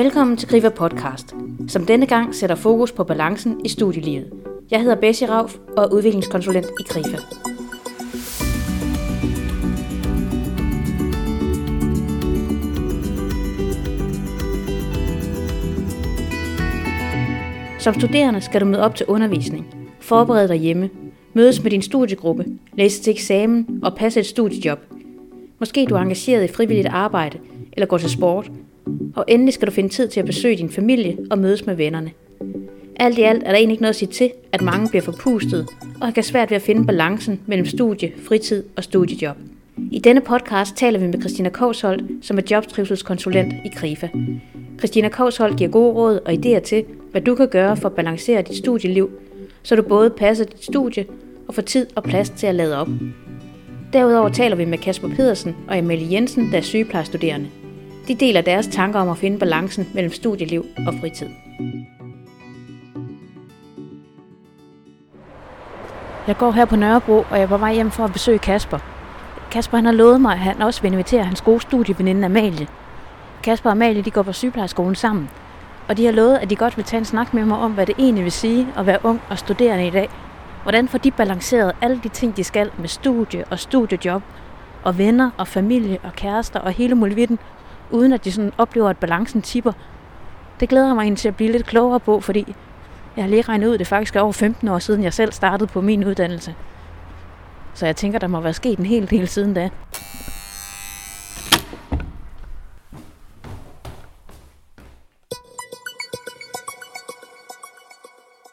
Velkommen til Grifer Podcast, som denne gang sætter fokus på balancen i studielivet. Jeg hedder Bessie Rauf og er udviklingskonsulent i Grifa. Som studerende skal du møde op til undervisning, forberede dig hjemme, mødes med din studiegruppe, læse til eksamen og passe et studiejob. Måske du er engageret i frivilligt arbejde eller går til sport, og endelig skal du finde tid til at besøge din familie og mødes med vennerne. Alt i alt er der egentlig ikke noget at sige til, at mange bliver forpustet og kan svært ved at finde balancen mellem studie, fritid og studiejob. I denne podcast taler vi med Christina Kovsholt, som er jobtrivselskonsulent i Krifa. Christina Kovsholt giver gode råd og idéer til, hvad du kan gøre for at balancere dit studieliv, så du både passer dit studie og får tid og plads til at lade op. Derudover taler vi med Kasper Pedersen og Emilie Jensen, der er sygeplejestuderende. De deler deres tanker om at finde balancen mellem studieliv og fritid. Jeg går her på Nørrebro, og jeg er på vej hjem for at besøge Kasper. Kasper han har lovet mig, at han også vil invitere hans gode studieveninde Amalie. Kasper og Amalie de går på sygeplejeskolen sammen, og de har lovet, at de godt vil tage en snak med mig om, hvad det egentlig vil sige at være ung og studerende i dag. Hvordan får de balanceret alle de ting, de skal med studie og studiejob, og venner og familie og kærester og hele muligheden, uden at de sådan oplever, at balancen tipper. Det glæder mig egentlig til at blive lidt klogere på, fordi jeg har lige regnet ud, at det faktisk er over 15 år siden, jeg selv startede på min uddannelse. Så jeg tænker, der må være sket en hel del siden da.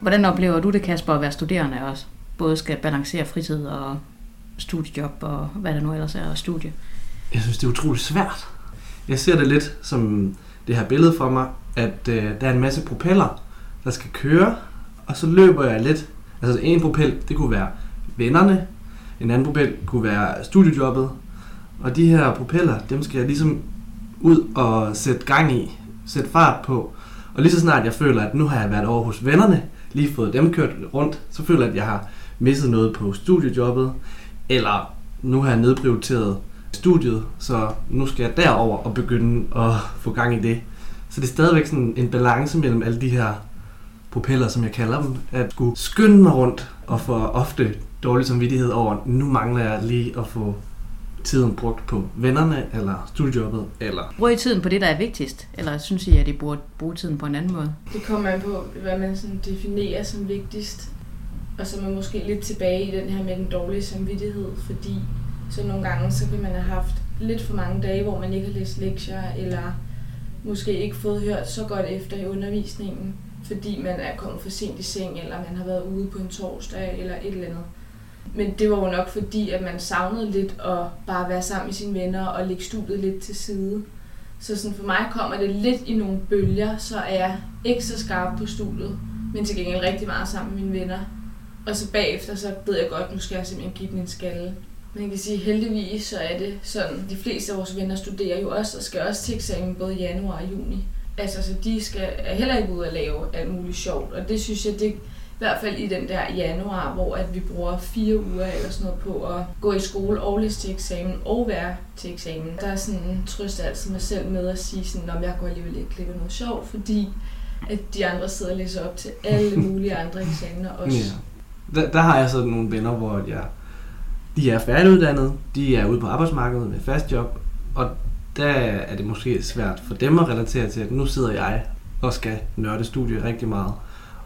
Hvordan oplever du det, Kasper, at være studerende også? Både skal balancere fritid og studiejob og hvad der nu ellers er, og studie. Jeg synes, det er utroligt svært. Jeg ser det lidt som det her billede for mig, at øh, der er en masse propeller, der skal køre, og så løber jeg lidt. Altså en propel, det kunne være vennerne, en anden propel kunne være studiejobbet, og de her propeller, dem skal jeg ligesom ud og sætte gang i, sætte fart på. Og lige så snart jeg føler, at nu har jeg været over hos vennerne, lige fået dem kørt rundt, så føler jeg, at jeg har misset noget på studiejobbet, eller nu har jeg nedprioriteret studiet, så nu skal jeg derover og begynde at få gang i det. Så det er stadigvæk sådan en balance mellem alle de her propeller, som jeg kalder dem, at skulle skynde mig rundt og få ofte dårlig samvittighed over, nu mangler jeg lige at få tiden brugt på vennerne, eller studiejobbet, eller... Bruger I tiden på det, der er vigtigst? Eller synes I, at I burde bruge tiden på en anden måde? Det kommer an på, hvad man sådan definerer som vigtigst. Og så er man måske lidt tilbage i den her med den dårlige samvittighed, fordi så nogle gange, så kan man have haft lidt for mange dage, hvor man ikke har læst lektier, eller måske ikke fået hørt så godt efter i undervisningen, fordi man er kommet for sent i seng, eller man har været ude på en torsdag, eller et eller andet. Men det var jo nok fordi, at man savnede lidt at bare være sammen med sine venner og lægge studiet lidt til side. Så sådan for mig kommer det lidt i nogle bølger, så er jeg ikke så skarp på studiet, men til gengæld rigtig meget sammen med mine venner. Og så bagefter, så ved jeg godt, nu skal jeg simpelthen give den en skalle. Man kan sige, heldigvis så er det sådan, de fleste af vores venner studerer jo også, og skal også til eksamen både i januar og juni. Altså, så de skal er heller ikke ud og lave alt muligt sjovt, og det synes jeg, det i hvert fald i den der januar, hvor at vi bruger fire uger eller sådan noget på at gå i skole og læse til eksamen og være til eksamen. Der er sådan en trøst altid mig selv med at sige sådan, om jeg går alligevel ikke klippe noget sjovt, fordi at de andre sidder og læser op til alle mulige andre eksamener også. Ja. Der, der har jeg så nogle venner, hvor jeg, de er færdiguddannede, de er ude på arbejdsmarkedet med fast job, og der er det måske svært for dem at relatere til, at nu sidder jeg og skal nørde studie rigtig meget.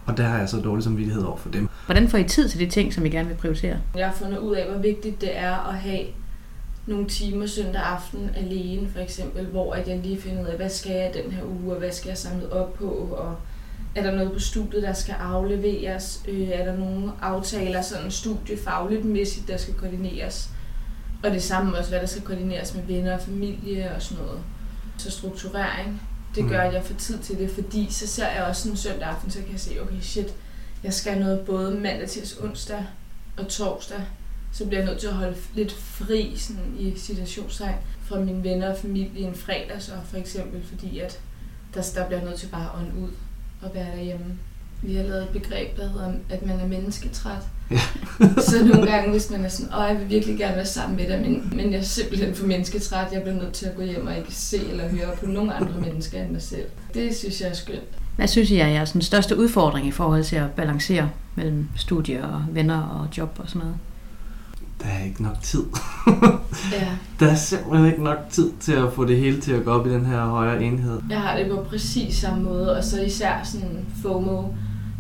Og der har jeg så dårlig samvittighed over for dem. Hvordan får I tid til de ting, som I gerne vil prioritere? Jeg har fundet ud af, hvor vigtigt det er at have nogle timer søndag aften alene, for eksempel, hvor at jeg lige finder ud af, hvad skal jeg den her uge, og hvad skal jeg samle op på, og er der noget på studiet, der skal afleveres? Øh, er der nogle aftaler, sådan studiefagligt mæssigt, der skal koordineres? Og det samme også, hvad der skal koordineres med venner og familie og sådan noget. Så strukturering, det gør, at jeg får tid til det, fordi så ser jeg også en søndag aften, så kan jeg se, okay shit, jeg skal noget både mandag til onsdag og torsdag, så bliver jeg nødt til at holde lidt fri sådan i situationstegn fra mine venner og familie en fredag så for eksempel, fordi at der, der bliver jeg nødt til bare at ånde ud og være derhjemme. vi har lavet et begreb, der hedder, at man er mennesketræt. Ja. så nogle gange, hvis man er sådan, åh, jeg vil virkelig gerne være sammen med dig, men, men jeg er simpelthen for mennesketræt, jeg bliver nødt til at gå hjem og ikke se eller høre på nogen andre mennesker end mig selv. Det synes jeg er skønt. Hvad synes I er jeres sådan, største udfordring i forhold til at balancere mellem studie og venner og job og sådan noget? Der er ikke nok tid. Ja, Der er simpelthen ikke nok tid til at få det hele til at gå op i den her højere enhed. jeg har det på præcis samme måde, og så især sådan FOMO,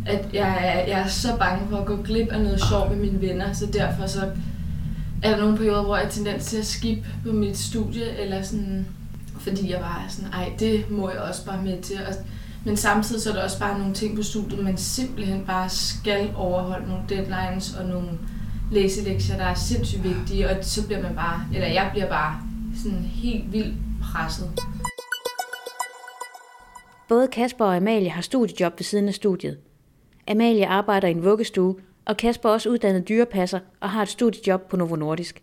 at jeg er, jeg er så bange for at gå glip af noget sjovt med mine venner, så derfor så er der nogle perioder, hvor jeg har tendens til at skip på mit studie, eller sådan, fordi jeg bare er sådan, ej, det må jeg også bare med til. Og, men samtidig så er der også bare nogle ting på studiet, man simpelthen bare skal overholde nogle deadlines og nogle læselektier, der er sindssygt vigtige, og så bliver man bare, eller jeg bliver bare sådan helt vildt presset. Både Kasper og Amalie har studiejob ved siden af studiet. Amalie arbejder i en vuggestue, og Kasper er også uddannet dyrepasser og har et studiejob på Novo Nordisk.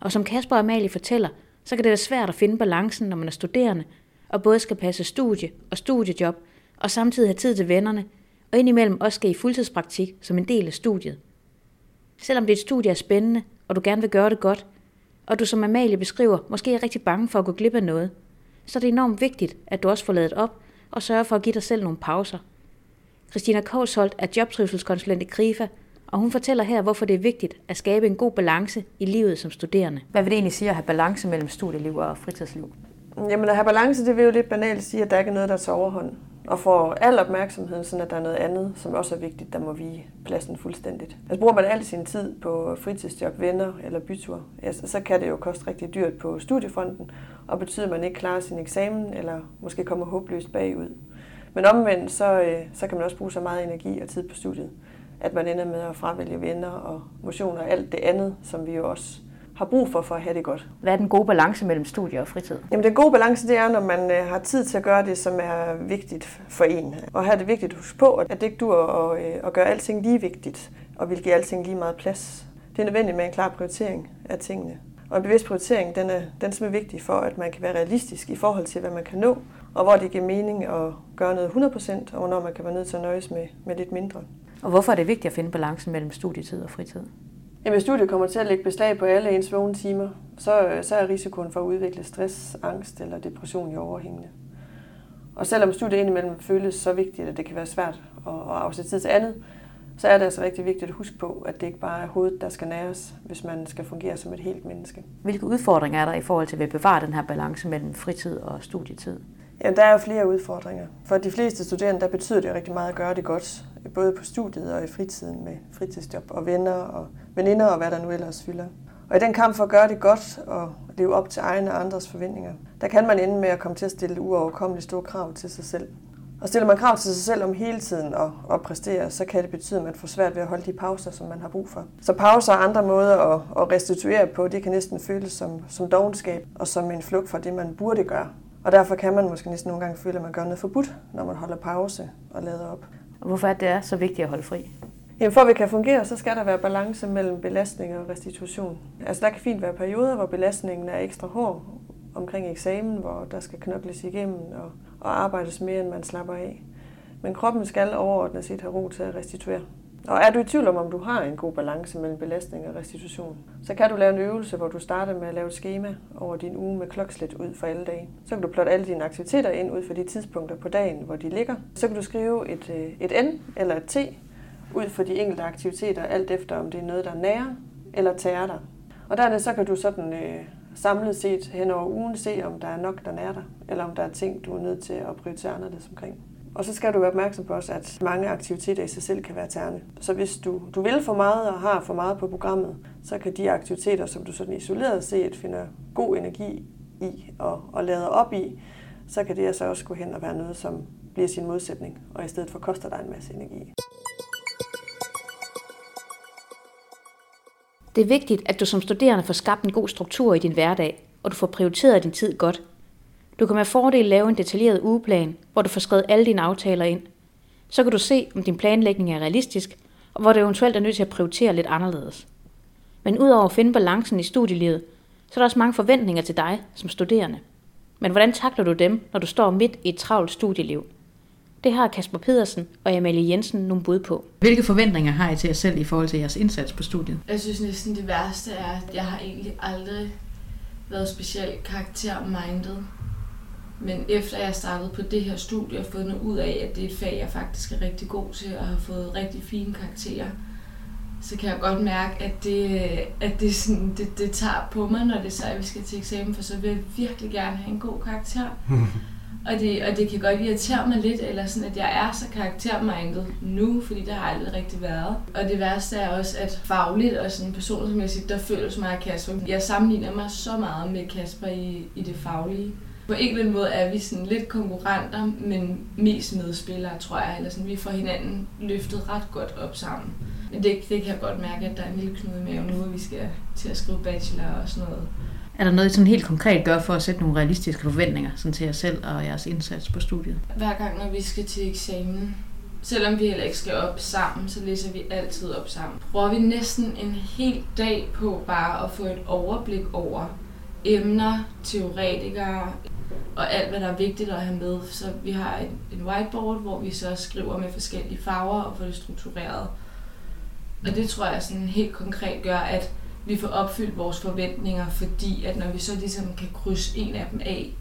Og som Kasper og Amalie fortæller, så kan det være svært at finde balancen, når man er studerende, og både skal passe studie og studiejob, og samtidig have tid til vennerne, og indimellem også skal i fuldtidspraktik som en del af studiet. Selvom dit studie er spændende, og du gerne vil gøre det godt, og du som Amalie beskriver, måske er rigtig bange for at gå glip af noget, så er det enormt vigtigt, at du også får lavet op og sørger for at give dig selv nogle pauser. Christina Korsholt er jobtrivselskonsulent i KRIFA, og hun fortæller her, hvorfor det er vigtigt at skabe en god balance i livet som studerende. Hvad vil det egentlig sige at have balance mellem studieliv og fritidsliv? Jamen at have balance, det vil jo lidt banalt sige, at der ikke er noget, der tager overhånd. Og får al opmærksomheden, sådan at der er noget andet, som også er vigtigt, der må vige pladsen fuldstændigt. Altså bruger man al sin tid på fritidsjob, venner eller bytur, ja, så kan det jo koste rigtig dyrt på studiefronten, og betyder, at man ikke klarer sin eksamen, eller måske kommer håbløst bagud. Men omvendt, så, øh, så kan man også bruge så meget energi og tid på studiet, at man ender med at fravælge venner og motion og alt det andet, som vi jo også har brug for for at have det godt. Hvad er den gode balance mellem studie og fritid? Jamen den gode balance, det er, når man øh, har tid til at gøre det, som er vigtigt for en. Og her er det vigtigt at huske på, at det ikke dur at, øh, at gøre alting lige vigtigt, og vil give alting lige meget plads. Det er nødvendigt med en klar prioritering af tingene. Og en bevidst prioritering, den er, den er simpelthen vigtig for, at man kan være realistisk i forhold til, hvad man kan nå, og hvor det giver mening at gøre noget 100%, og hvornår man kan være nødt til at nøjes med, med lidt mindre. Og hvorfor er det vigtigt at finde balancen mellem studietid og fritid? Jamen, hvis studiet kommer til at lægge beslag på alle ens vågne timer, så, øh, så er risikoen for at udvikle stress, angst eller depression jo overhængende. Og selvom studiet indimellem føles så vigtigt, at det kan være svært at, at afsætte tid til andet, så er det altså rigtig vigtigt at huske på, at det ikke bare er hovedet, der skal næres, hvis man skal fungere som et helt menneske. Hvilke udfordringer er der i forhold til at bevare den her balance mellem fritid og studietid? Ja, der er jo flere udfordringer. For de fleste studerende, der betyder det rigtig meget at gøre det godt, både på studiet og i fritiden med fritidsjob og venner og veninder og hvad der nu ellers fylder. Og i den kamp for at gøre det godt og leve op til egne og andres forventninger, der kan man ende med at komme til at stille uoverkommeligt store krav til sig selv. Og stiller man krav til sig selv om hele tiden at, at præstere, så kan det betyde, at man får svært ved at holde de pauser, som man har brug for. Så pauser og andre måder at, at restituere på, det kan næsten føles som, som dogenskab og som en flugt fra det, man burde gøre. Og derfor kan man måske næsten nogle gange føle, at man gør noget forbudt, når man holder pause og lader op. Og hvorfor er det så vigtigt at holde fri? Jamen for at vi kan fungere, så skal der være balance mellem belastning og restitution. Altså der kan fint være perioder, hvor belastningen er ekstra hård omkring eksamen, hvor der skal knokles igennem og, og arbejdes mere, end man slapper af. Men kroppen skal overordnet set have ro til at restituere. Og er du i tvivl om, om du har en god balance mellem belastning og restitution, så kan du lave en øvelse, hvor du starter med at lave et schema over din uge med klokslet ud for alle dage. Så kan du plotte alle dine aktiviteter ind ud for de tidspunkter på dagen, hvor de ligger. Så kan du skrive et, øh, et N eller et T ud for de enkelte aktiviteter, alt efter om det er noget, der nærer eller tærer dig. Og dernæst så kan du sådan øh, samlet set hen over ugen se, om der er nok, der nærer dig, eller om der er ting, du er nødt til at prioritere anderledes omkring. Og så skal du være opmærksom på også, at mange aktiviteter i sig selv kan være tærende. Så hvis du, du vil for meget og har for meget på programmet, så kan de aktiviteter, som du sådan isoleret set finder god energi i og, og lader op i, så kan det altså også gå hen og være noget, som bliver sin modsætning, og i stedet for koster dig en masse energi. Det er vigtigt, at du som studerende får skabt en god struktur i din hverdag, og du får prioriteret din tid godt. Du kan med fordel lave en detaljeret ugeplan, hvor du får skrevet alle dine aftaler ind. Så kan du se, om din planlægning er realistisk, og hvor du eventuelt er nødt til at prioritere lidt anderledes. Men udover at finde balancen i studielivet, så er der også mange forventninger til dig som studerende. Men hvordan takler du dem, når du står midt i et travlt studieliv? Det har Kasper Pedersen og Amalie Jensen nogle bud på. Hvilke forventninger har I til jer selv i forhold til jeres indsats på studiet? Jeg synes næsten det værste er, at jeg har egentlig aldrig været specielt karaktermindet. Men efter jeg startede på det her studie og fundet ud af, at det er et fag, jeg faktisk er rigtig god til og har fået rigtig fine karakterer, så kan jeg godt mærke, at det, at det, sådan, det, det tager på mig, når det så er, at vi skal til eksamen, for så vil jeg virkelig gerne have en god karakter. og, det, og det kan godt irritere mig lidt, eller sådan, at jeg er så karaktermindet nu, fordi det har aldrig rigtig været. Og det værste er også, at fagligt og sådan personlighedsmæssigt, der føles mig af Kasper. Jeg sammenligner mig så meget med Kasper i, i det faglige. På en eller anden måde er vi sådan lidt konkurrenter, men mest medspillere, tror jeg. Eller sådan, vi får hinanden løftet ret godt op sammen. Men det, det kan jeg godt mærke, at der er en lille knude i maven nu, vi skal til at skrive bachelor og sådan noget. Er der noget, I sådan helt konkret gør for at sætte nogle realistiske forventninger sådan til jer selv og jeres indsats på studiet? Hver gang, når vi skal til eksamen, selvom vi heller ikke skal op sammen, så læser vi altid op sammen. Bruger vi næsten en hel dag på bare at få et overblik over emner, teoretikere og alt, hvad der er vigtigt at have med. Så vi har en, en whiteboard, hvor vi så skriver med forskellige farver og får det struktureret. Og det tror jeg sådan helt konkret gør, at vi får opfyldt vores forventninger, fordi at når vi så ligesom kan krydse en af dem af,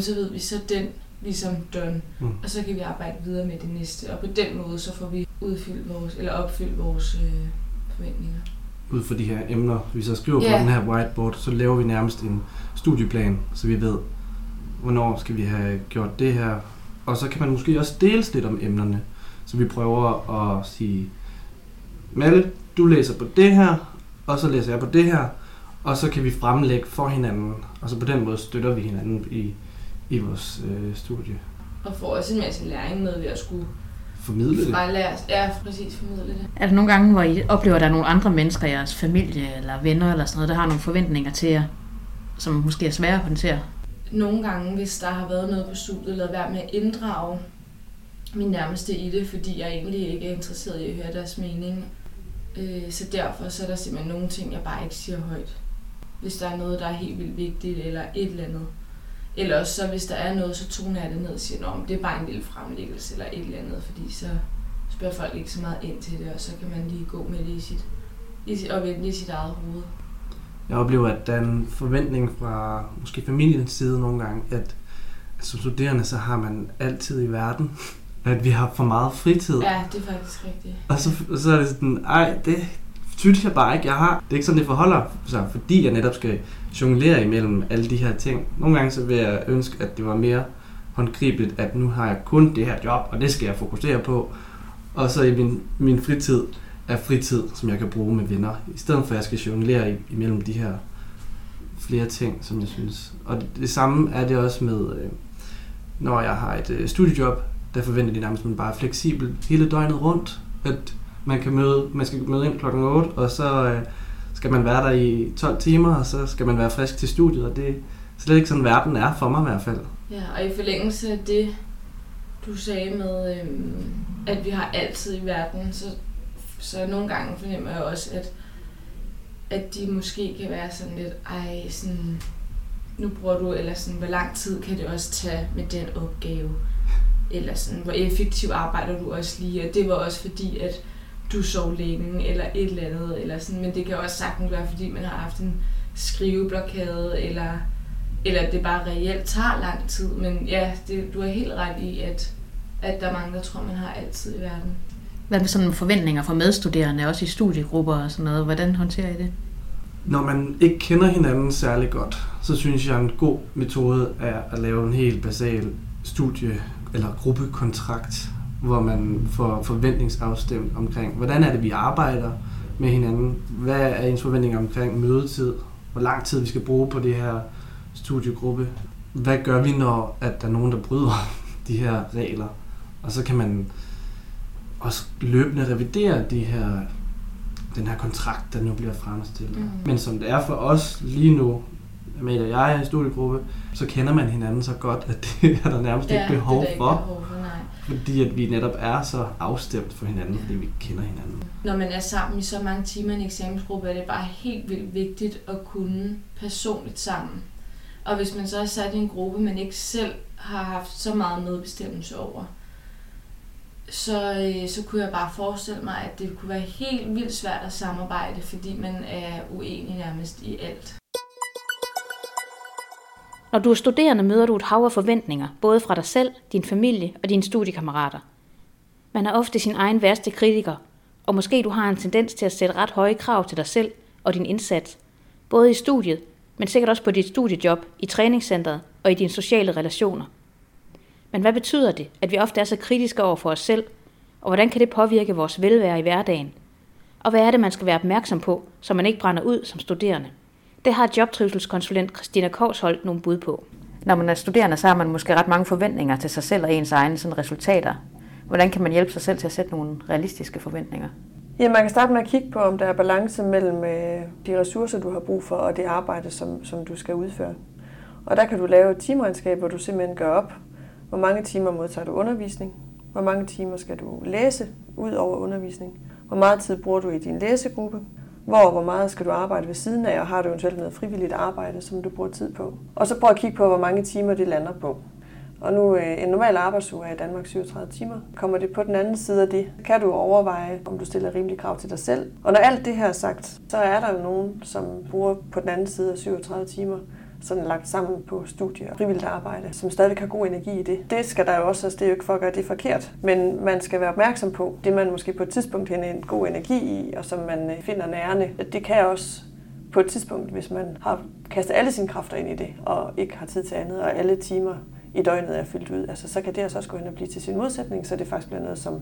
så ved vi så den ligesom done, mm. og så kan vi arbejde videre med det næste. Og på den måde, så får vi udfyldt vores, eller opfyldt vores øh, forventninger. Ud for de her emner, vi så skriver yeah. på den her whiteboard, så laver vi nærmest en studieplan, så vi ved, hvornår skal vi have gjort det her. Og så kan man måske også dele lidt om emnerne, så vi prøver at sige, Malle, du læser på det her, og så læser jeg på det her, og så kan vi fremlægge for hinanden, og så på den måde støtter vi hinanden i, i vores øh, studie. Og får også en masse læring med ved at skulle formidle det. Ja, præcis, formidle det. Er der nogle gange, hvor I oplever, at der er nogle andre mennesker, jeres familie eller venner eller sådan noget, der har nogle forventninger til jer, som måske er svære at håndtere? Nogle gange, hvis der har været noget på studiet, lad være med at inddrage min nærmeste i det, fordi jeg egentlig ikke er interesseret i at høre deres mening. Øh, så derfor så er der simpelthen nogle ting, jeg bare ikke siger højt. Hvis der er noget, der er helt vildt vigtigt, eller et eller andet. Eller også så, hvis der er noget, så toner jeg det ned og siger, at det er bare en lille fremlæggelse, eller et eller andet, fordi så spørger folk ikke så meget ind til det, og så kan man lige gå med det i sit, i sit, og vente i sit eget hoved. Jeg oplever, at der er en forventning fra måske familiens side nogle gange, at som studerende, så har man altid i verden at vi har for meget fritid. Ja, det er faktisk rigtigt. Og så, så er det sådan, ej, det synes jeg bare ikke, jeg har. Det er ikke sådan, det forholder sig, fordi jeg netop skal jonglere imellem alle de her ting. Nogle gange så vil jeg ønske, at det var mere håndgribeligt, at nu har jeg kun det her job, og det skal jeg fokusere på. Og så i min, min fritid af fritid, som jeg kan bruge med venner, i stedet for at jeg skal jonglere imellem de her flere ting, som jeg synes. Og det, det samme er det også med, øh, når jeg har et øh, studiejob, der forventer de nærmest, at man bare er fleksibel hele døgnet rundt. At man, kan møde, man skal møde ind klokken 8, og så øh, skal man være der i 12 timer, og så skal man være frisk til studiet, og det er slet ikke sådan, verden er for mig i hvert fald. Ja, og i forlængelse af det, du sagde med, øh, at vi har altid i verden, så, så nogle gange fornemmer jeg også, at, at de måske kan være sådan lidt, ej, sådan, nu bruger du, eller sådan, hvor lang tid kan det også tage med den opgave? eller sådan, hvor effektivt arbejder du også lige, og det var også fordi, at du sov længe, eller et eller andet, eller sådan, men det kan også sagtens være, fordi man har haft en skriveblokade, eller, eller det bare reelt tager lang tid, men ja, det, du er helt ret i, at, at der er mange, der tror, man har altid i verden. Hvad med sådan forventninger fra medstuderende, også i studiegrupper og sådan noget? Hvordan håndterer I det? Når man ikke kender hinanden særlig godt, så synes jeg, en god metode er at lave en helt basal studie eller gruppekontrakt, hvor man får forventningsafstemt omkring, hvordan er det, vi arbejder med hinanden, hvad er ens forventninger omkring mødetid, hvor lang tid vi skal bruge på det her studiegruppe, hvad gør vi, når at der er nogen, der bryder de her regler, og så kan man også løbende revidere de her, den her kontrakt, der nu bliver fremstillet. Mm. Men som det er for os lige nu, med og jeg er i studiegruppe, så kender man hinanden så godt, at det er der nærmest ja, ikke behov det for. Behov for nej. Fordi at vi netop er så afstemt for hinanden, fordi vi kender hinanden. Når man er sammen i så mange timer i en eksamensgruppe, er det bare helt vildt vigtigt at kunne personligt sammen. Og hvis man så er sat i en gruppe, man ikke selv har haft så meget medbestemmelse over, så, øh, så kunne jeg bare forestille mig, at det kunne være helt vildt svært at samarbejde, fordi man er uenig nærmest i alt. Når du er studerende, møder du et hav af forventninger, både fra dig selv, din familie og dine studiekammerater. Man er ofte sin egen værste kritiker, og måske du har en tendens til at sætte ret høje krav til dig selv og din indsats, både i studiet, men sikkert også på dit studiejob, i træningscenteret og i dine sociale relationer. Men hvad betyder det, at vi ofte er så kritiske over for os selv, og hvordan kan det påvirke vores velvære i hverdagen? Og hvad er det, man skal være opmærksom på, så man ikke brænder ud som studerende? Det har jobtrivselskonsulent Christina Korsholdt nogle bud på. Når man er studerende, så har man måske ret mange forventninger til sig selv og ens egne sådan, resultater. Hvordan kan man hjælpe sig selv til at sætte nogle realistiske forventninger? Ja, man kan starte med at kigge på, om der er balance mellem øh, de ressourcer, du har brug for, og det arbejde, som, som du skal udføre. Og der kan du lave et timeregnskab, hvor du simpelthen gør op, hvor mange timer modtager du undervisning, hvor mange timer skal du læse ud over undervisning, hvor meget tid bruger du i din læsegruppe, hvor hvor meget skal du arbejde ved siden af, og har du eventuelt noget frivilligt arbejde, som du bruger tid på. Og så prøv at kigge på, hvor mange timer det lander på. Og nu øh, en normal arbejdsuge er i Danmark 37 timer. Kommer det på den anden side af det, kan du overveje, om du stiller rimelig krav til dig selv. Og når alt det her er sagt, så er der jo nogen, som bruger på den anden side af 37 timer, sådan lagt sammen på studier og frivilligt arbejde, som stadig har god energi i det. Det skal der jo også, altså det er jo ikke for at gøre det forkert, men man skal være opmærksom på, det man måske på et tidspunkt har en god energi i, og som man øh, finder nærende, det kan også på et tidspunkt, hvis man har kastet alle sine kræfter ind i det, og ikke har tid til andet, og alle timer i døgnet er fyldt ud, altså, så kan det altså også gå hen og blive til sin modsætning, så det faktisk bliver noget, som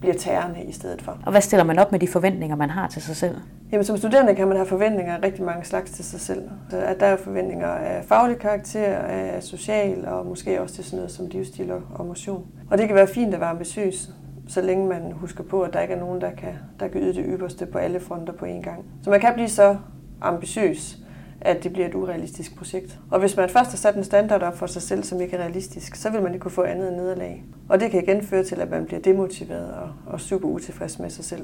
bliver tærende i stedet for. Og hvad stiller man op med de forventninger, man har til sig selv? Jamen, som studerende kan man have forventninger af rigtig mange slags til sig selv. Så at der er forventninger af faglig karakter, af social og måske også til sådan noget som livsstil og motion. Og det kan være fint at være ambitiøs, så længe man husker på, at der ikke er nogen, der kan, der kan yde det ypperste på alle fronter på én gang. Så man kan blive så ambitiøs, at det bliver et urealistisk projekt. Og hvis man først har sat en standard op for sig selv, som ikke er realistisk, så vil man ikke kunne få andet end nederlag. Og det kan igen føre til, at man bliver demotiveret og, og super utilfreds med sig selv.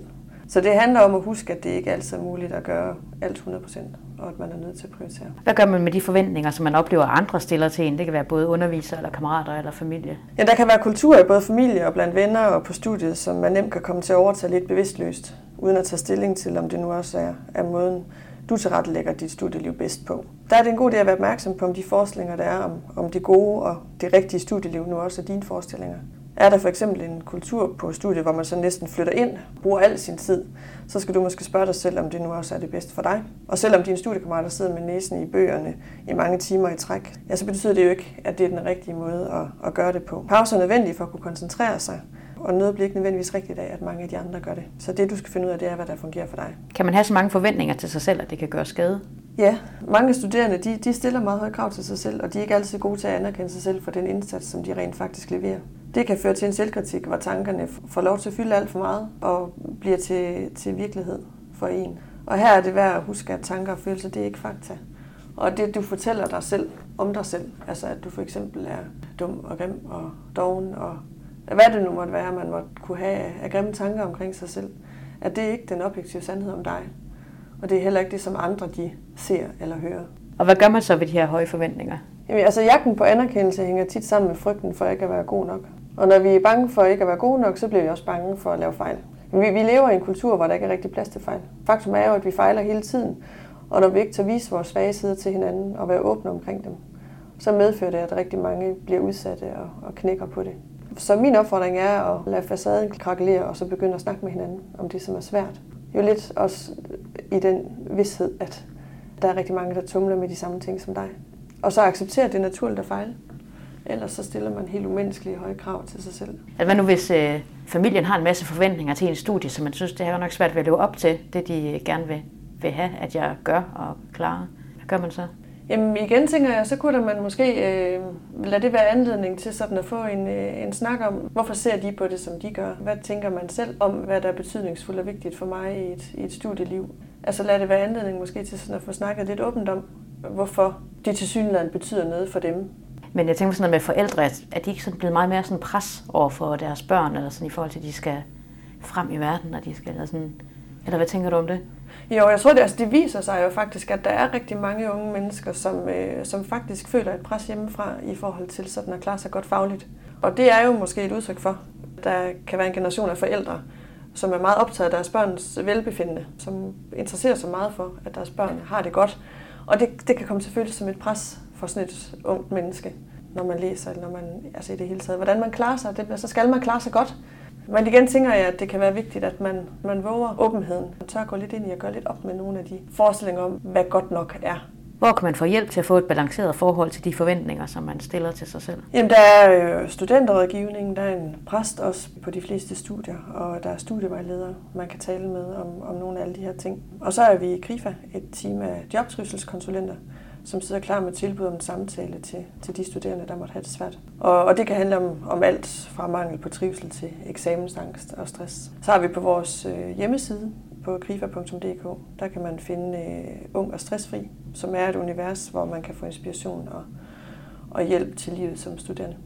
Så det handler om at huske, at det ikke altid er muligt at gøre alt 100%, og at man er nødt til at prioritere. Hvad gør man med de forventninger, som man oplever, at andre stiller til en? Det kan være både undervisere, eller kammerater, eller familie. Ja, der kan være kultur i både familie og blandt venner og på studiet, som man nemt kan komme til at overtage lidt bevidstløst, uden at tage stilling til, om det nu også er, er måden, du tilrettelægger dit studieliv bedst på. Der er det en god idé at være opmærksom på, om de forestillinger, der er om, om det gode og det rigtige studieliv, nu også er dine forestillinger. Er der for eksempel en kultur på studiet, hvor man så næsten flytter ind, bruger al sin tid, så skal du måske spørge dig selv, om det nu også er det bedste for dig. Og selvom dine studiekammerater sidder med næsen i bøgerne i mange timer i træk, ja, så betyder det jo ikke, at det er den rigtige måde at, at gøre det på. Pauser er nødvendige for at kunne koncentrere sig, og noget bliver ikke nødvendigvis rigtigt af, at mange af de andre gør det. Så det, du skal finde ud af, det er, hvad der fungerer for dig. Kan man have så mange forventninger til sig selv, at det kan gøre skade? Ja, mange studerende de, de stiller meget høje krav til sig selv, og de er ikke altid gode til at anerkende sig selv for den indsats, som de rent faktisk leverer. Det kan føre til en selvkritik, hvor tankerne får lov til at fylde alt for meget og bliver til, til virkelighed for en. Og her er det værd at huske, at tanker og følelser, det er ikke fakta. Og det, du fortæller dig selv om dig selv, altså at du for eksempel er dum og grim og doven og hvad det nu måtte være, man måtte kunne have af grimme tanker omkring sig selv, at det er ikke den objektive sandhed om dig. Og det er heller ikke det, som andre de ser eller hører. Og hvad gør man så ved de her høje forventninger? Jamen, altså jagten på anerkendelse hænger tit sammen med frygten for ikke at være god nok. Og når vi er bange for ikke at være gode nok, så bliver vi også bange for at lave fejl. Vi, vi lever i en kultur, hvor der ikke er rigtig plads til fejl. Faktum er jo, at vi fejler hele tiden. Og når vi ikke tager vise vores svage sider til hinanden og være åbne omkring dem, så medfører det, at rigtig mange bliver udsatte og, og knækker på det. Så min opfordring er at lade facaden krakelere, og så begynde at snakke med hinanden om det, som er svært. Jo lidt også i den vidshed, at der er rigtig mange, der tumler med de samme ting som dig. Og så acceptere, at det er naturligt at fejle. Ellers så stiller man helt umenneskelige høje krav til sig selv. Altså, hvad nu hvis øh, familien har en masse forventninger til en studie, som man synes, det er nok svært ved at leve op til, det de gerne vil, vil have, at jeg gør og klarer? Hvad gør man så? Jamen igen tænker jeg, så kunne man måske øh, lade det være anledning til sådan at få en, øh, en snak om, hvorfor ser de på det, som de gør? Hvad tænker man selv om, hvad der er betydningsfuldt og vigtigt for mig i et, i et studieliv? Altså lad det være anledning måske til sådan at få snakket lidt åbent om, hvorfor det til synligheden betyder noget for dem. Men jeg tænker sådan noget med forældre, at de ikke sådan blevet meget mere sådan pres over for deres børn, eller sådan i forhold til, at de skal frem i verden, og de skal, eller sådan, eller hvad tænker du om det? Jo, jeg tror, det, altså, det viser sig jo faktisk, at der er rigtig mange unge mennesker, som, øh, som faktisk føler et pres hjemmefra i forhold til sådan at klare sig godt fagligt. Og det er jo måske et udtryk for, der kan være en generation af forældre, som er meget optaget af deres børns velbefindende, som interesserer sig meget for, at deres børn har det godt. Og det, det kan komme til føles som et pres for sådan et ungt menneske, når man læser, eller når man, altså i det hele taget, hvordan man klarer sig. Det, så skal man klare sig godt. Men igen tænker jeg, at det kan være vigtigt, at man, man våger åbenheden. Man tør gå lidt ind i og gøre lidt op med nogle af de forestillinger om, hvad godt nok er. Hvor kan man få hjælp til at få et balanceret forhold til de forventninger, som man stiller til sig selv? Jamen, der er jo studenterrådgivning, der er en præst også på de fleste studier, og der er studievejledere, man kan tale med om, om nogle af alle de her ting. Og så er vi i KRIFA, et team af jobtrivselskonsulenter, som sidder klar med tilbud om en samtale til, til de studerende, der måtte have det svært. Og, og det kan handle om, om alt fra mangel på trivsel til eksamensangst og stress. Så har vi på vores øh, hjemmeside på krifa.dk, der kan man finde øh, Ung og Stressfri, som er et univers, hvor man kan få inspiration og, og hjælp til livet som studerende.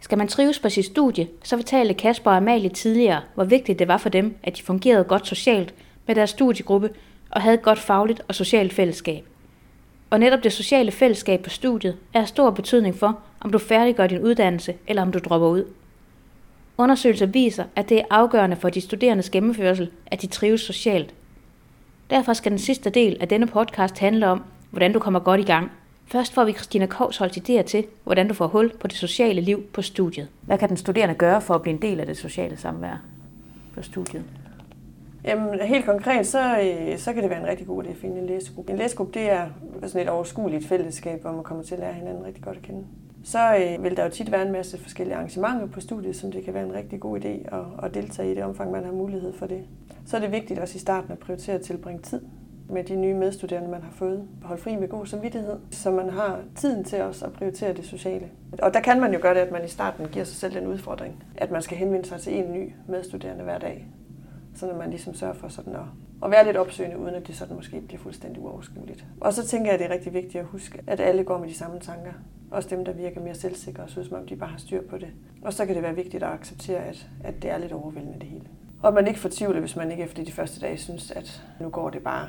Skal man trives på sit studie, så fortalte Kasper og Amalie tidligere, hvor vigtigt det var for dem, at de fungerede godt socialt med deres studiegruppe og havde et godt fagligt og socialt fællesskab. Og netop det sociale fællesskab på studiet er af stor betydning for, om du færdiggør din uddannelse eller om du dropper ud. Undersøgelser viser, at det er afgørende for de studerendes gennemførsel, at de trives socialt. Derfor skal den sidste del af denne podcast handle om, hvordan du kommer godt i gang. Først får vi Christina Kovsholds idéer til, hvordan du får hul på det sociale liv på studiet. Hvad kan den studerende gøre for at blive en del af det sociale samvær på studiet? Jamen, helt konkret, så, øh, så kan det være en rigtig god idé at finde en læsegruppe. En læsegruppe, det er sådan et overskueligt fællesskab, hvor man kommer til at lære hinanden rigtig godt at kende. Så øh, vil der jo tit være en masse forskellige arrangementer på studiet, som det kan være en rigtig god idé at, at deltage i det omfang, man har mulighed for det. Så er det vigtigt også i starten at prioritere at tilbringe tid med de nye medstuderende, man har fået. Hold fri med god samvittighed, så man har tiden til også at prioritere det sociale. Og der kan man jo gøre det, at man i starten giver sig selv den udfordring, at man skal henvende sig til en ny medstuderende hver dag. Så når man ligesom sørger for sådan at, at være lidt opsøgende, uden at det sådan måske bliver fuldstændig uoverskueligt. Og så tænker jeg, at det er rigtig vigtigt at huske, at alle går med de samme tanker. Også dem, der virker mere selvsikre og synes, om de bare har styr på det. Og så kan det være vigtigt at acceptere, at, at det er lidt overvældende det hele. Og man ikke fortvivler, hvis man ikke efter de første dage synes, at nu går det bare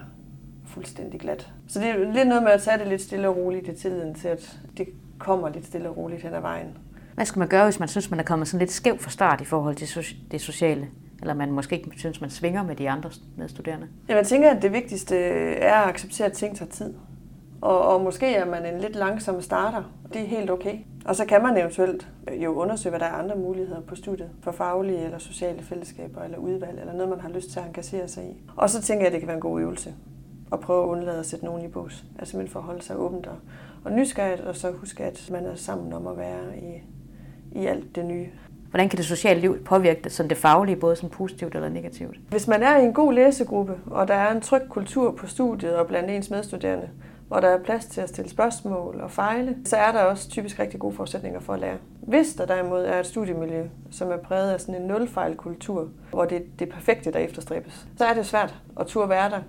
fuldstændig glat. Så det er lidt noget med at tage det lidt stille og roligt i tiden til, at det kommer lidt stille og roligt hen ad vejen. Hvad skal man gøre, hvis man synes, man er kommet sådan lidt skæv fra start i forhold til det sociale? Eller man måske ikke synes, man svinger med de andre medstuderende? Ja, man tænker, at det vigtigste øh, er at acceptere, at ting tager tid. Og, og måske er man en lidt langsom starter. Det er helt okay. Og så kan man eventuelt øh, jo undersøge, hvad der er andre muligheder på studiet for faglige eller sociale fællesskaber eller udvalg, eller noget, man har lyst til at engagere sig i. Og så tænker jeg, at det kan være en god øvelse at prøve at undlade at sætte nogen i bås. Altså simpelthen for at holde sig åbent og, og nysgerrigt, og så huske, at man er sammen om at være i, i alt det nye. Hvordan kan det sociale liv påvirke det, sådan det faglige, både som positivt eller negativt? Hvis man er i en god læsegruppe, og der er en tryg kultur på studiet og blandt ens medstuderende, hvor der er plads til at stille spørgsmål og fejle, så er der også typisk rigtig gode forudsætninger for at lære. Hvis der derimod er et studiemiljø, som er præget af sådan en nulfejlkultur, hvor det er det perfekte, der efterstræbes, så er det svært at turde være der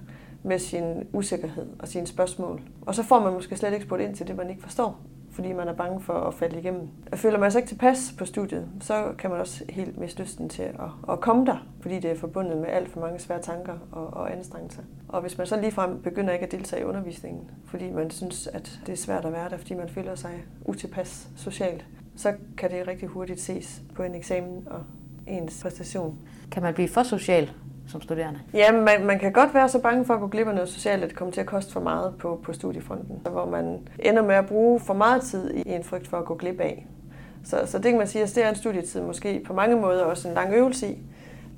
med sin usikkerhed og sine spørgsmål. Og så får man måske slet ikke spurgt ind til det, man ikke forstår fordi man er bange for at falde igennem. Føler man sig altså ikke tilpas på studiet, så kan man også helt miste lysten til at, at komme der, fordi det er forbundet med alt for mange svære tanker og, og anstrengelser. Og hvis man så ligefrem begynder ikke at deltage i undervisningen, fordi man synes, at det er svært at være der, fordi man føler sig utilpas socialt, så kan det rigtig hurtigt ses på en eksamen og ens præstation. Kan man blive for social som studerende? Ja, man, man kan godt være så bange for at gå glip af noget socialt, at det kommer til at koste for meget på, på studiefronten, hvor man ender med at bruge for meget tid i en frygt for at gå glip af. Så, så det kan man sige, at det er en studietid måske på mange måder også en lang øvelse i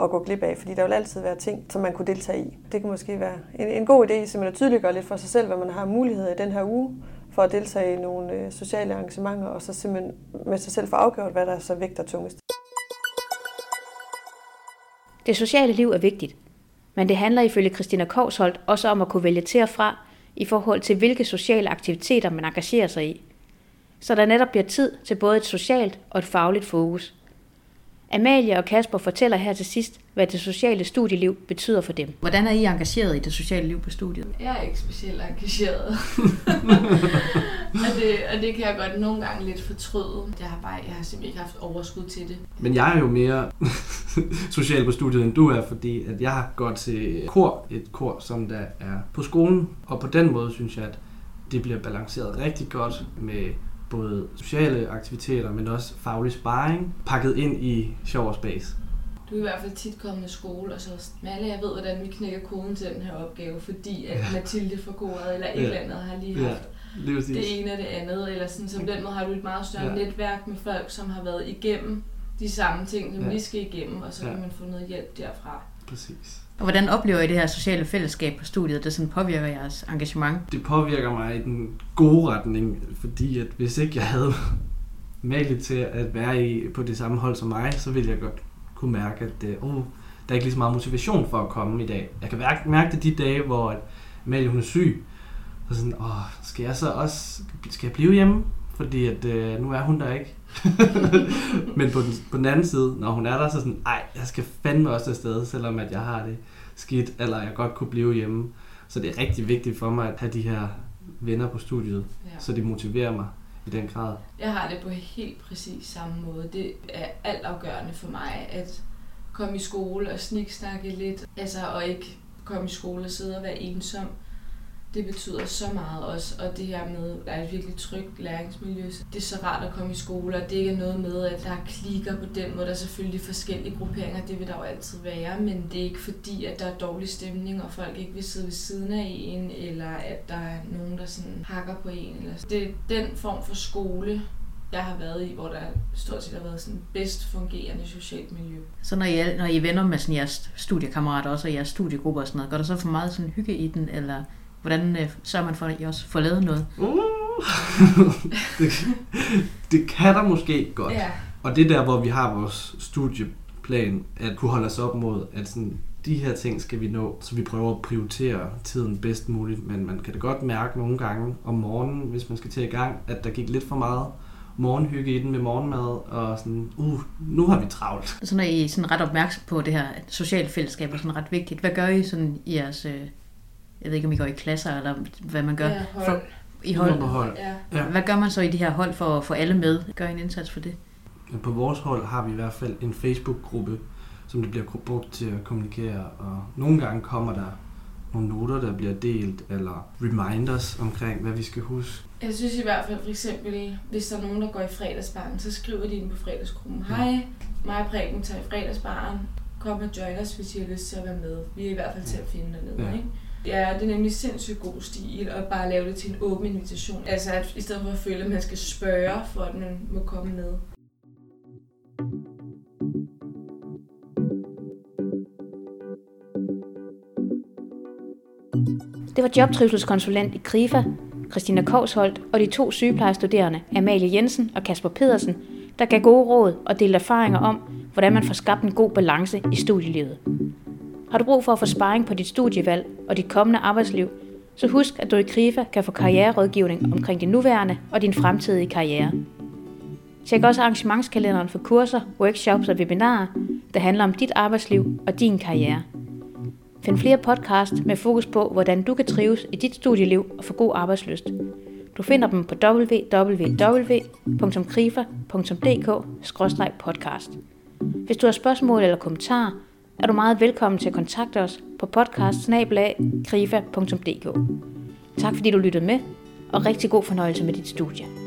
at gå glip af, fordi der vil altid være ting, som man kunne deltage i. Det kan måske være en, en god idé simpelthen at tydeliggøre lidt for sig selv, hvad man har mulighed i den her uge, for at deltage i nogle øh, sociale arrangementer, og så simpelthen med sig selv få afgjort, hvad der så vægter tungest. Det sociale liv er vigtigt, men det handler ifølge Christina Kovsholt også om at kunne vælge til og fra i forhold til, hvilke sociale aktiviteter man engagerer sig i. Så der netop bliver tid til både et socialt og et fagligt fokus. Amalie og Kasper fortæller her til sidst, hvad det sociale studieliv betyder for dem. Hvordan er I engageret i det sociale liv på studiet? Jeg er ikke specielt engageret. og, det, og det kan jeg godt nogle gange lidt fortryde. Jeg har, bare, jeg har simpelthen ikke haft overskud til det. Men jeg er jo mere social på studiet, end du er, fordi at jeg har gået til kor, et kor, som der er på skolen. Og på den måde synes jeg, at det bliver balanceret rigtig godt med både sociale aktiviteter, men også faglig sparring, pakket ind i sjov og spas. Du er i hvert fald tit kommet i skole, og så Malle, jeg ved, hvordan vi knækker koden til den her opgave, fordi at Ja. Mathilde fra koret eller et Ja. eller andet har lige Ja, haft lige præcis. det ene og det andet, eller sådan, så på den måde har du et meget større Ja. netværk med folk, som har været igennem de samme ting, som Ja. vi skal igennem, og så Ja. kan man få noget hjælp derfra. Præcis. Og hvordan oplever I det her sociale fællesskab på studiet, det sådan påvirker jeres engagement? Det påvirker mig i den gode retning, fordi at hvis ikke jeg havde malet til at være i, på det samme hold som mig, så ville jeg godt kunne mærke, at uh, uh, der er ikke lige så meget motivation for at komme i dag. Jeg kan mærke, mærke det de dage, hvor Malie hun er syg, og sådan, åh, skal jeg så også, skal jeg blive hjemme? Fordi at, uh, nu er hun der ikke. Men på den, på den anden side, når hun er der, så sådan, ej, jeg skal fandme også afsted, selvom at jeg har det skidt, eller jeg godt kunne blive hjemme. Så det er rigtig vigtigt for mig at have de her venner på studiet, Ja. så det motiverer mig i den grad. Jeg har det på helt præcis samme måde. Det er altafgørende for mig at komme i skole og sniksnakke lidt, altså og ikke komme i skole og sidde og være ensom. Det betyder så meget også, og det her med, at der er et virkelig trygt læringsmiljø. Det er så rart at komme i skole, og det ikke er noget med, at der er klikker på den måde. Der er selvfølgelig forskellige grupperinger, det vil der jo altid være, men det er ikke fordi, at der er dårlig stemning, og folk ikke vil sidde ved siden af en, eller at der er nogen, der sådan hakker på en. Eller det er den form for skole, jeg har været i, hvor der stort set har været sådan bedst fungerende socialt miljø. Så når I, når I er venner med sådan jeres studiekammerater også, og jeres studiegrupper og sådan noget, går der så for meget sådan hygge i den, eller hvordan øh, sørger man for, at I også får lavet noget? Uh, det, det kan der måske godt. Ja, Og det er der, hvor vi har vores studieplan, at kunne holde os op mod, at sådan, de her ting skal vi nå, så vi prøver at prioritere tiden bedst muligt. Men man kan da godt mærke nogle gange om morgenen, hvis man skal til i gang, at der gik lidt for meget morgenhygge i den med morgenmad, og sådan, uh, nu har vi travlt. Så når I er sådan ret opmærksom på det her at sociale fællesskab er sådan ret vigtigt, hvad gør I sådan i jeres, øh, jeg ved ikke om I går i klasser, eller hvad man gør ja hold. for, i Hold. hold? På hold. Ja. Hvad gør man så i de her hold for at få alle med? Gør I en indsats for det? På vores hold har vi i hvert fald en Facebook-gruppe, som det bliver brugt til at kommunikere, og nogle gange kommer der nogle noter, der bliver delt, eller reminders omkring, hvad vi skal huske. Jeg synes i hvert fald for eksempel, hvis der er nogen, der går i fredagsbaren, så skriver de ind på fredagsgruppen. Hej, mig og Preben tager i fredagsbaren. Kom og join os, hvis I har lyst til at være med. Vi er i hvert fald til at finde dernede, Ja. ikke? Ja, det er nemlig sindssygt god stil at bare lave det til en åben invitation. Altså at i stedet for at føle, at man skal spørge, for at man må komme med. Det var jobtrivselskonsulent i KRIFA, Christina Kovsholt og de to sygeplejestuderende, Amalie Jensen og Kasper Pedersen, der gav gode råd og delte erfaringer om, hvordan man får skabt en god balance i studielivet. Har du brug for at få sparring på dit studievalg og dit kommende arbejdsliv, så husk, at du i KRIFA kan få karriererådgivning omkring din nuværende og din fremtidige karriere. Tjek også arrangementskalenderen for kurser, workshops og webinarer, der handler om dit arbejdsliv og din karriere. Find flere podcast med fokus på, hvordan du kan trives i dit studieliv og få god arbejdsløst. Du finder dem på www.krifa.dk-podcast. Hvis du har spørgsmål eller kommentarer, er du meget velkommen til at kontakte os på podcast Tak fordi du lyttede med, og rigtig god fornøjelse med dit studie.